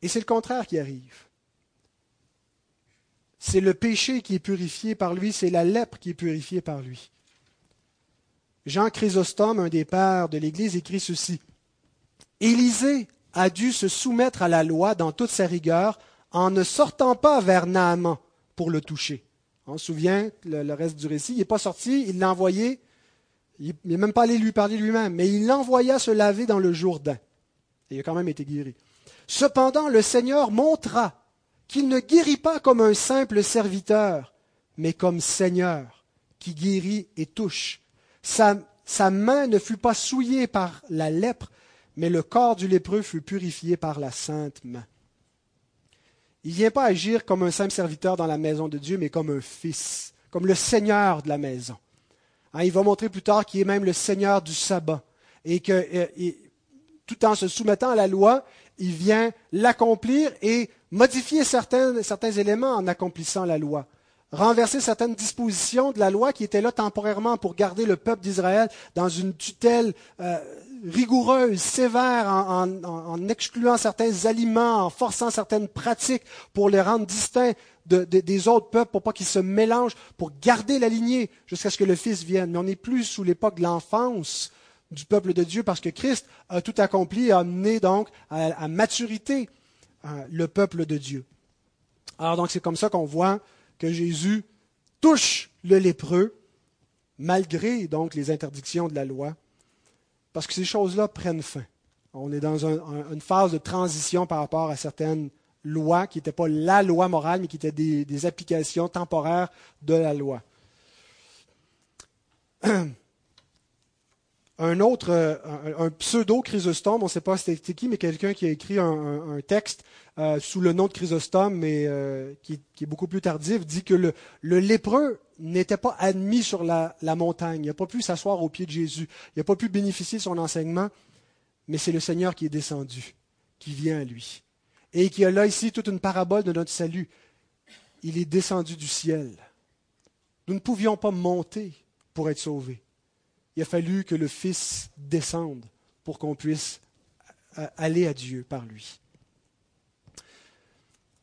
Et c'est le contraire qui arrive. C'est le péché qui est purifié par lui, c'est la lèpre qui est purifiée par lui. Jean Chrysostome, un des pères de l'Église, écrit ceci. Élisée a dû se soumettre à la loi dans toute sa rigueur en ne sortant pas vers Naaman pour le toucher. On se souvient le, reste du récit. Il n'est pas sorti, il l'a envoyé. Il n'est même pas allé lui parler lui-même, mais il l'envoya se laver dans le Jourdain. Il a quand même été guéri. Cependant, le Seigneur montra qu'il ne guérit pas comme un simple serviteur, mais comme Seigneur, qui guérit et touche. Sa, sa main ne fut pas souillée par la lèpre, mais le corps du lépreux fut purifié par la sainte main. Il ne vient pas agir comme un simple serviteur dans la maison de Dieu, mais comme un fils, comme le Seigneur de la maison. Hein, il va montrer plus tard qu'il est même le Seigneur du sabbat et que euh, tout en se soumettant à la loi, il vient l'accomplir et modifier certains, certains éléments en accomplissant la loi. Renverser certaines dispositions de la loi qui étaient là temporairement pour garder le peuple d'Israël dans une tutelle euh, rigoureuse, sévère, en, excluant certains aliments, en forçant certaines pratiques pour les rendre distincts des autres peuples, pour pas qu'ils se mélangent, pour garder la lignée jusqu'à ce que le Fils vienne. Mais on n'est plus sous l'époque de l'enfance du peuple de Dieu parce que Christ a tout accompli et a amené donc à, maturité euh, le peuple de Dieu. Alors donc c'est comme ça qu'on voit que Jésus touche le lépreux, malgré donc les interdictions de la loi, parce que ces choses-là prennent fin. On est dans une phase de transition par rapport à certaines lois qui n'étaient pas la loi morale, mais qui étaient des applications temporaires de la loi. un autre, euh, un, pseudo-Chrysostome, on ne sait pas c'était qui, mais quelqu'un qui a écrit un, texte euh, sous le nom de Chrysostome, mais euh, qui, est beaucoup plus tardif, dit que le, lépreux n'était pas admis sur la, montagne. Il n'a pas pu s'asseoir au pied de Jésus. Il n'a pas pu bénéficier de son enseignement, mais c'est le Seigneur qui est descendu, qui vient à lui. Et qui a là ici toute une parabole de notre salut. Il est descendu du ciel. Nous ne pouvions pas monter pour être sauvés il a fallu que le Fils descende pour qu'on puisse aller à Dieu par lui.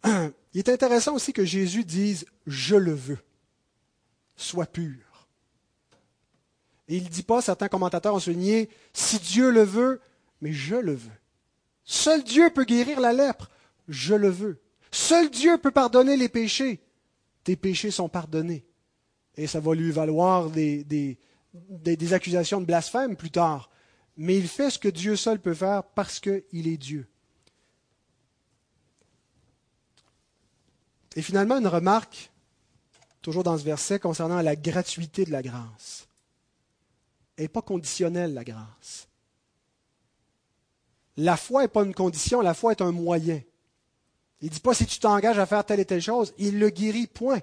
Il est intéressant aussi que Jésus dise Je le veux, sois pur. Et il ne dit pas, certains commentateurs ont souligné, si Dieu le veut, mais je le veux. Seul Dieu peut guérir la lèpre, je le veux. Seul Dieu peut pardonner les péchés, tes péchés sont pardonnés. Et ça va lui valoir des, des, accusations de blasphème plus tard, mais il fait ce que Dieu seul peut faire parce qu'il est Dieu. Et finalement, une remarque, toujours dans ce verset, concernant la gratuité de la grâce. Elle n'est pas conditionnelle, la grâce. La foi n'est pas une condition, la foi est un moyen. Il ne dit pas si tu t'engages à faire telle et telle chose, il le guérit, point.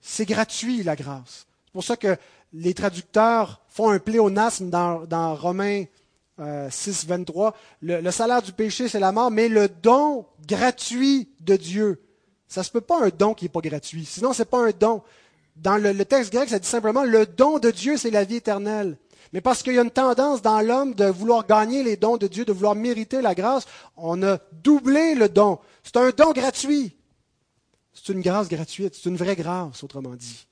C'est gratuit, la grâce. C'est pour ça que les traducteurs font un pléonasme dans, dans Romains 6, euh, 23. Le, salaire du péché, c'est la mort, mais le don gratuit de Dieu. Ça ne se peut pas un don qui n'est pas gratuit. Sinon, ce n'est pas un don. Dans le, le, texte grec, ça dit simplement le don de Dieu, c'est la vie éternelle. Mais parce qu'il y a une tendance dans l'homme de vouloir gagner les dons de Dieu, de vouloir mériter la grâce, on a doublé le don. C'est un don gratuit. C'est une grâce gratuite, c'est une vraie grâce, autrement dit.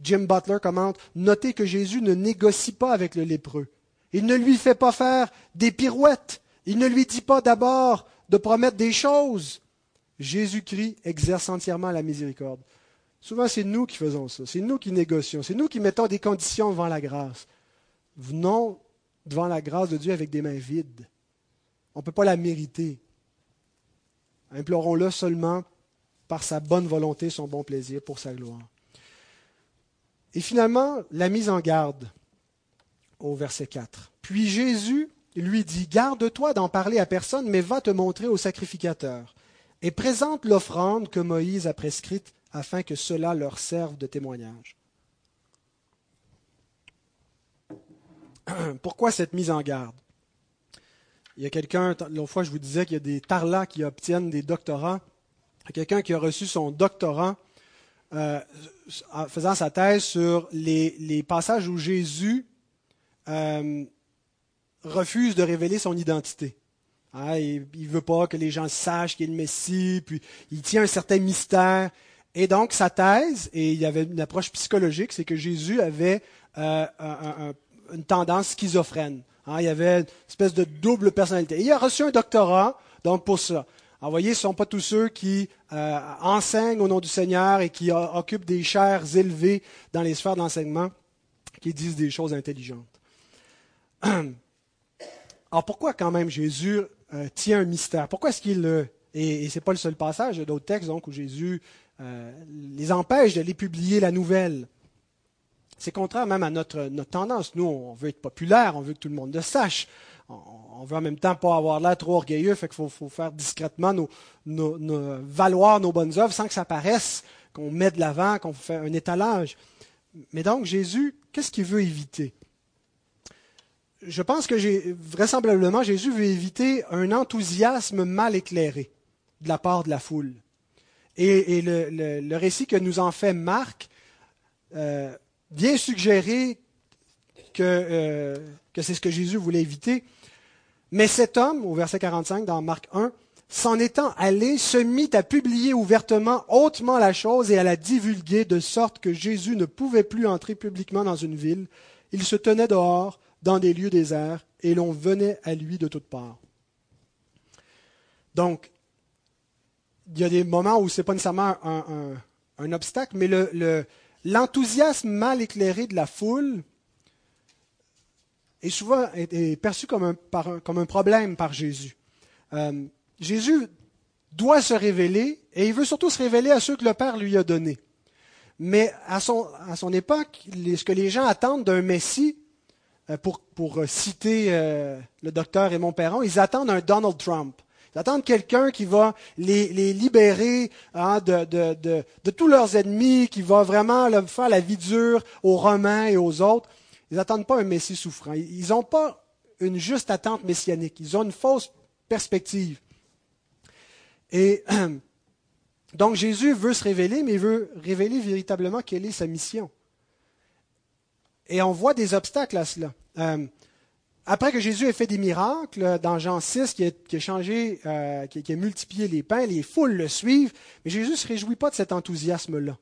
Jim Butler commente, notez que Jésus ne négocie pas avec le lépreux. Il ne lui fait pas faire des pirouettes. Il ne lui dit pas d'abord de promettre des choses. Jésus-Christ exerce entièrement la miséricorde. Souvent, c'est nous qui faisons ça. C'est nous qui négocions. C'est nous qui mettons des conditions devant la grâce. Venons devant la grâce de Dieu avec des mains vides. On ne peut pas la mériter. Implorons-le seulement par sa bonne volonté, son bon plaisir, pour sa gloire. Et finalement, la mise en garde au verset 4. Puis Jésus lui dit, Garde-toi d'en parler à personne, mais va te montrer au sacrificateur, et présente l'offrande que Moïse a prescrite afin que cela leur serve de témoignage. Pourquoi cette mise en garde? Il y a quelqu'un, l'autre fois je vous disais qu'il y a des tarlas qui obtiennent des doctorats. Il quelqu'un qui a reçu son doctorat euh, en faisant sa thèse sur les, passages où Jésus euh, refuse de révéler son identité. Hein, il ne veut pas que les gens sachent qu'il est le Messie, puis il tient un certain mystère. Et donc, sa thèse, et il y avait une approche psychologique, c'est que Jésus avait euh, une tendance schizophrène. Hein, il avait une espèce de double personnalité. il a reçu un doctorat, donc pour ça. Ce ne sont pas tous ceux qui euh, enseignent au nom du Seigneur et qui occupent des chaires élevées dans les sphères d'enseignement qui disent des choses intelligentes. Alors pourquoi quand même Jésus euh, tient un mystère? Pourquoi est-ce qu'il... Euh, et, ce n'est pas le seul passage, d'autres textes donc, où Jésus euh, les empêche d'aller publier la nouvelle. C'est contraire même à notre, notre tendance. Nous, on veut être populaire, on veut que tout le monde le sache. On, veut en même temps pas avoir l'air trop orgueilleux, fait qu'il faut, faire discrètement nos, valoir nos bonnes œuvres sans que ça paraisse, qu'on met de l'avant, qu'on fait un étalage. Mais donc, Jésus, qu'est-ce qu'il veut éviter? Je pense que vraisemblablement, Jésus veut éviter un enthousiasme mal éclairé de la part de la foule. Et, le, récit que nous en fait Marc euh, vient suggérer euh, que c'est ce que Jésus voulait éviter. Mais cet homme, au verset 45 dans Marc 1, s'en étant allé, se mit à publier ouvertement, hautement la chose et à la divulguer, de sorte que Jésus ne pouvait plus entrer publiquement dans une ville. Il se tenait dehors, dans des lieux déserts, et l'on venait à lui de toutes parts. Donc, il y a des moments où ce n'est pas nécessairement un, obstacle, mais l'enthousiasme mal éclairé de la foule est souvent perçu comme un, problème par Jésus. Euh, Jésus doit se révéler, et il veut surtout se révéler à ceux que le Père lui a donnés. Mais à son, à son époque, ce que les gens attendent d'un Messie, euh, pour, pour citer euh, le docteur Raymond Perron, ils attendent un Donald Trump. Ils attendent quelqu'un qui va les, les libérer hein, de, de, de, de, tous leurs ennemis, qui va vraiment leur faire la vie dure aux Romains et aux autres. Ils n'attendent pas un Messie souffrant. Ils n'ont pas une juste attente messianique. Ils ont une fausse perspective. Et donc Jésus veut se révéler, mais il veut révéler véritablement quelle est sa mission. Et on voit des obstacles à cela. Euh, après que Jésus ait fait des miracles, dans Jean 6, qui a, changé, euh, qui, a multiplié les pains, les foules le suivent, mais Jésus ne se réjouit pas de cet enthousiasme-là.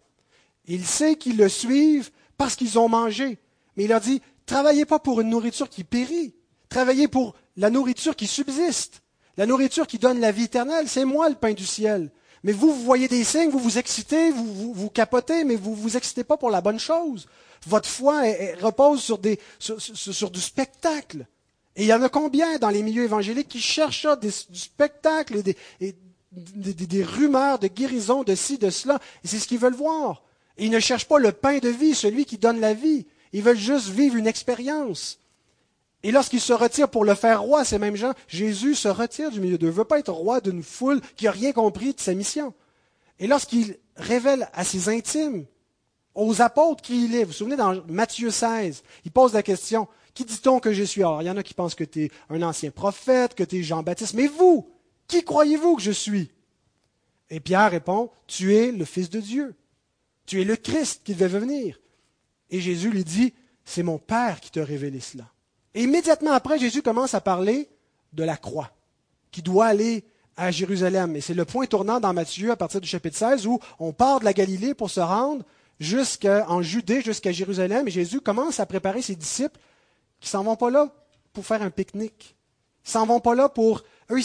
Il sait qu'ils le suivent parce qu'ils ont mangé. Mais il leur dit, travaillez pas pour une nourriture qui périt, travaillez pour la nourriture qui subsiste, la nourriture qui donne la vie éternelle. C'est moi le pain du ciel. Mais vous, vous voyez des signes, vous vous excitez, vous, vous, capotez, mais vous vous excitez pas pour la bonne chose. Votre foi repose sur, des, sur, du spectacle. Et il y en a combien dans les milieux évangéliques qui cherchent du spectacle et, des, rumeurs de guérison de ci, de cela. Et c'est ce qu'ils veulent voir. ils ne cherchent pas le pain de vie, celui qui donne la vie. Ils veulent juste vivre une expérience. Et lorsqu'ils se retirent pour le faire roi, ces mêmes gens, Jésus se retire du milieu d'eux. Il ne veut pas être roi d'une foule qui n'a rien compris de sa mission. Et lorsqu'il révèle à ses intimes, aux apôtres qui il est, vous vous souvenez dans Matthieu 16, il pose la question, qui dit-on que je suis? Alors, il y en a qui pensent que tu es un ancien prophète, que tu es Jean-Baptiste, mais vous, qui croyez-vous que je suis? Et Pierre répond, tu es le Fils de Dieu, tu es le Christ qui devait venir. Et Jésus lui dit, c'est mon Père qui t'a révélé cela. Et immédiatement après, Jésus commence à parler de la croix, qui doit aller à Jérusalem. Et c'est le point tournant dans Matthieu à partir du chapitre 16 où on part de la Galilée pour se rendre jusqu'en Judée, jusqu'à Jérusalem. Et Jésus commence à préparer ses disciples qui s'en vont pas là pour faire un pique-nique. Ils s'en vont pas là pour... Eux,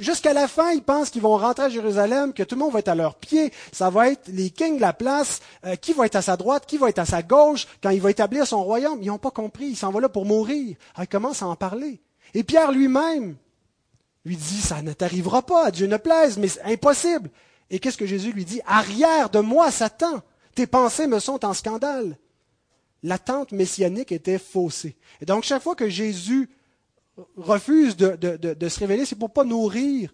jusqu'à la fin, ils pensent qu'ils vont rentrer à Jérusalem, que tout le monde va être à leurs pieds. Ça va être les kings de la place, euh, qui va être à sa droite, qui va être à sa gauche, quand il va établir son royaume. Ils n'ont pas compris. Ils s'en vont là pour mourir. Alors, ils commencent à en parler. Et Pierre lui-même lui dit, ça ne t'arrivera pas, Dieu ne plaise, mais c'est impossible. Et qu'est-ce que Jésus lui dit? Arrière de moi, Satan. Tes pensées me sont en scandale. l'attente messianique était faussée. Et donc, chaque fois que Jésus refuse de, se révéler, c'est pour ne pas nourrir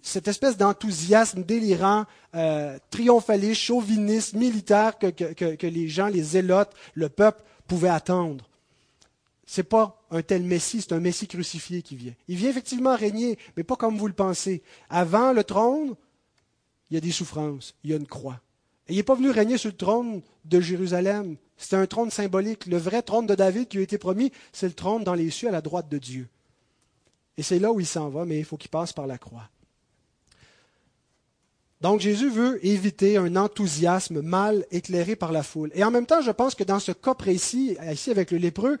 cette espèce d'enthousiasme délirant, euh, triomphaliste, chauviniste, militaire que, les gens, les zélotes, le peuple pouvaient attendre. Ce n'est pas un tel Messie, c'est un Messie crucifié qui vient. Il vient effectivement régner, mais pas comme vous le pensez. Avant le trône, il y a des souffrances, il y a une croix. Et il n'est pas venu régner sur le trône de Jérusalem. C'est un trône symbolique. Le vrai trône de David qui a été promis, c'est le trône dans les cieux à la droite de Dieu. Et c'est là où il s'en va, mais il faut qu'il passe par la croix. Donc Jésus veut éviter un enthousiasme mal éclairé par la foule. Et en même temps, je pense que dans ce cas précis, ici avec le lépreux,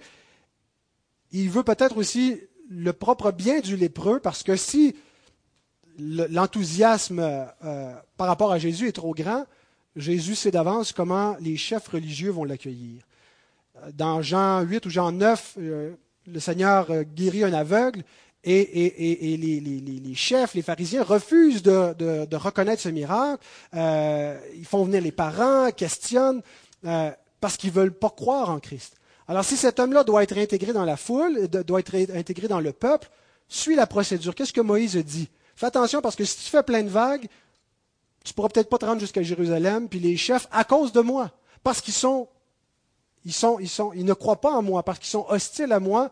il veut peut-être aussi le propre bien du lépreux, parce que si l'enthousiasme euh, par rapport à Jésus est trop grand, Jésus sait d'avance comment les chefs religieux vont l'accueillir. Dans Jean 8 ou Jean 9, euh, le Seigneur euh, guérit un aveugle et, les, chefs, les pharisiens refusent de, reconnaître ce miracle. Euh, ils font venir les parents, questionnent, euh, parce qu'ils ne veulent pas croire en Christ. Alors si cet homme-là doit être intégré dans la foule, doit être intégré dans le peuple, suis la procédure. Qu'est-ce que Moïse dit? Fais attention parce que si tu fais plein de vagues, tu pourras peut-être pas te rendre jusqu'à Jérusalem, puis les chefs, à cause de moi, parce qu'ils sont, ils sont, ils sont, ils ne croient pas en moi, parce qu'ils sont hostiles à moi,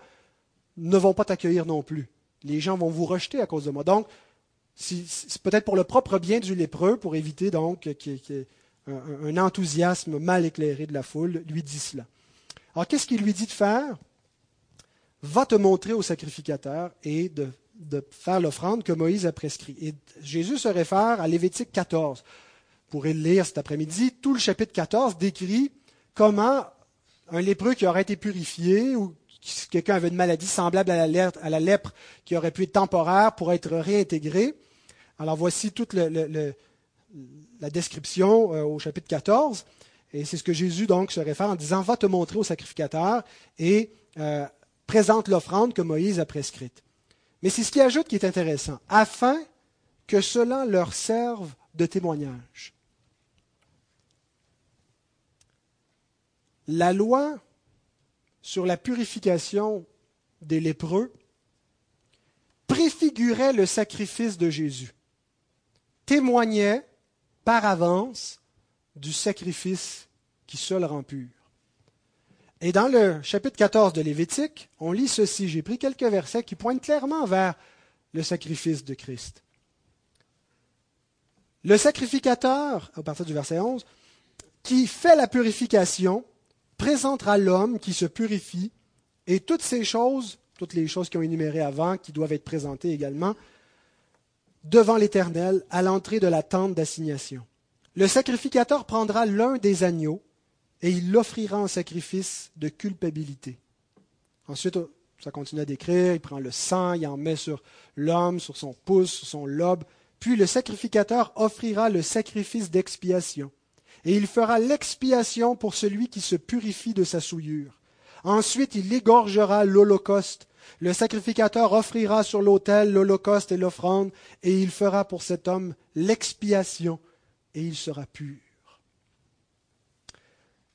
ne vont pas t'accueillir non plus. Les gens vont vous rejeter à cause de moi. Donc, c'est peut-être pour le propre bien du lépreux, pour éviter donc qu'il y ait un, enthousiasme mal éclairé de la foule, lui dit cela. Alors, qu'est-ce qu'il lui dit de faire? Va te montrer au sacrificateur et de, faire l'offrande que Moïse a prescrit. Et Jésus se réfère à Lévitique 14. Vous pourrez le lire cet après-midi. Tout le chapitre 14 décrit comment un lépreux qui aurait été purifié ou si quelqu'un avait une maladie semblable à la, lèpre, qui aurait pu être temporaire pour être réintégré. Alors voici toute la description euh, au chapitre 14. Et c'est ce que Jésus donc se réfère en disant Va te montrer au sacrificateur et euh, présente l'offrande que Moïse a prescrite. Mais c'est ce qui ajoute qui est intéressant, afin que cela leur serve de témoignage. La loi sur la purification des lépreux préfigurait le sacrifice de Jésus, témoignait par avance du sacrifice qui seul rend pur. Et dans le chapitre 14 de Lévitique, on lit ceci. J'ai pris quelques versets qui pointent clairement vers le sacrifice de Christ. Le sacrificateur, à partir du verset 11, qui fait la purification, présentera l'homme qui se purifie et toutes ces choses, toutes les choses qui ont énumérées avant, qui doivent être présentées également, devant l'Éternel à l'entrée de la tente d'assignation. Le sacrificateur prendra l'un des agneaux et il l'offrira en sacrifice de culpabilité. Ensuite, ça continue à décrire, il prend le sang, il en met sur l'homme, sur son pouce, sur son lobe, puis le sacrificateur offrira le sacrifice d'expiation et il fera l'expiation pour celui qui se purifie de sa souillure. Ensuite, il égorgera l'holocauste. Le sacrificateur offrira sur l'autel l'holocauste et l'offrande, et il fera pour cet homme l'expiation, et il sera pur.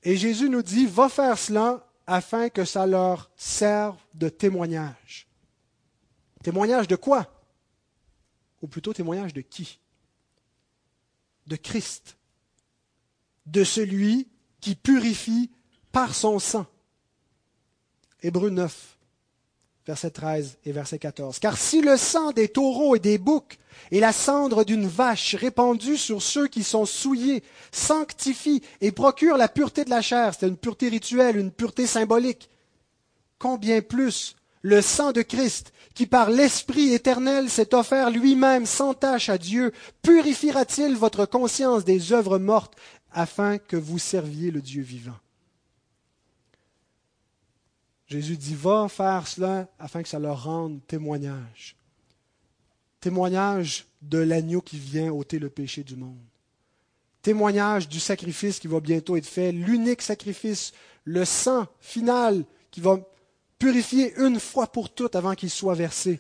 Et Jésus nous dit, va faire cela afin que ça leur serve de témoignage. Témoignage de quoi? Ou plutôt témoignage de qui? De Christ de celui qui purifie par son sang. Hébreu 9, verset 13 et verset 14. Car si le sang des taureaux et des boucs et la cendre d'une vache répandue sur ceux qui sont souillés sanctifie et procure la pureté de la chair, c'est une pureté rituelle, une pureté symbolique, combien plus le sang de Christ, qui par l'Esprit éternel s'est offert lui-même sans tâche à Dieu, purifiera-t-il votre conscience des œuvres mortes afin que vous serviez le Dieu vivant. Jésus dit, va faire cela afin que ça leur rende témoignage. Témoignage de l'agneau qui vient ôter le péché du monde. Témoignage du sacrifice qui va bientôt être fait, l'unique sacrifice, le sang final qui va purifier une fois pour toutes avant qu'il soit versé.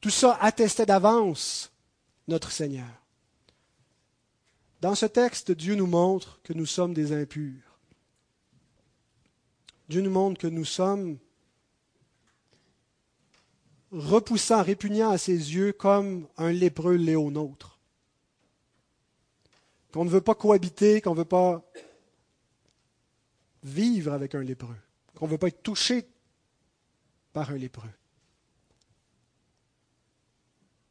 Tout ça attestait d'avance notre Seigneur. Dans ce texte, Dieu nous montre que nous sommes des impurs. Dieu nous montre que nous sommes repoussants, répugnants à ses yeux comme un lépreux l'est au nôtre. Qu'on ne veut pas cohabiter, qu'on ne veut pas vivre avec un lépreux, qu'on ne veut pas être touché par un lépreux.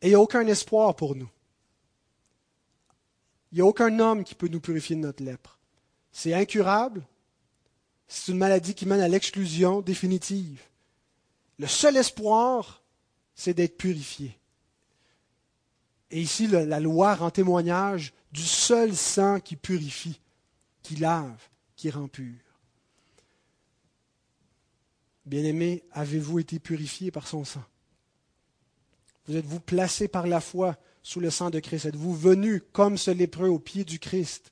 Et il n'y a aucun espoir pour nous. Il n'y a aucun homme qui peut nous purifier de notre lèpre. C'est incurable. C'est une maladie qui mène à l'exclusion définitive. Le seul espoir, c'est d'être purifié. Et ici, la loi rend témoignage du seul sang qui purifie, qui lave, qui rend pur. Bien-aimés, avez-vous été purifiés par son sang? Vous êtes-vous placés par la foi sous le sang de Christ Êtes-vous venus comme ce lépreux au pied du Christ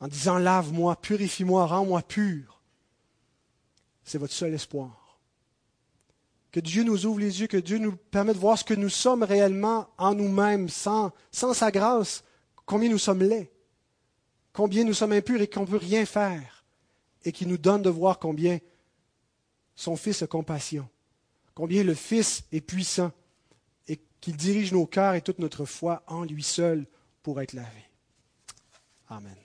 en disant Lave-moi, purifie-moi, rends-moi pur C'est votre seul espoir. Que Dieu nous ouvre les yeux, que Dieu nous permette de voir ce que nous sommes réellement en nous-mêmes, sans, sa grâce, combien nous sommes laids, combien nous sommes impurs et qu'on ne peut rien faire, et qui nous donne de voir combien son Fils a compassion, combien le Fils est puissant qu'il dirige nos cœurs et toute notre foi en lui seul pour être lavé. Amen.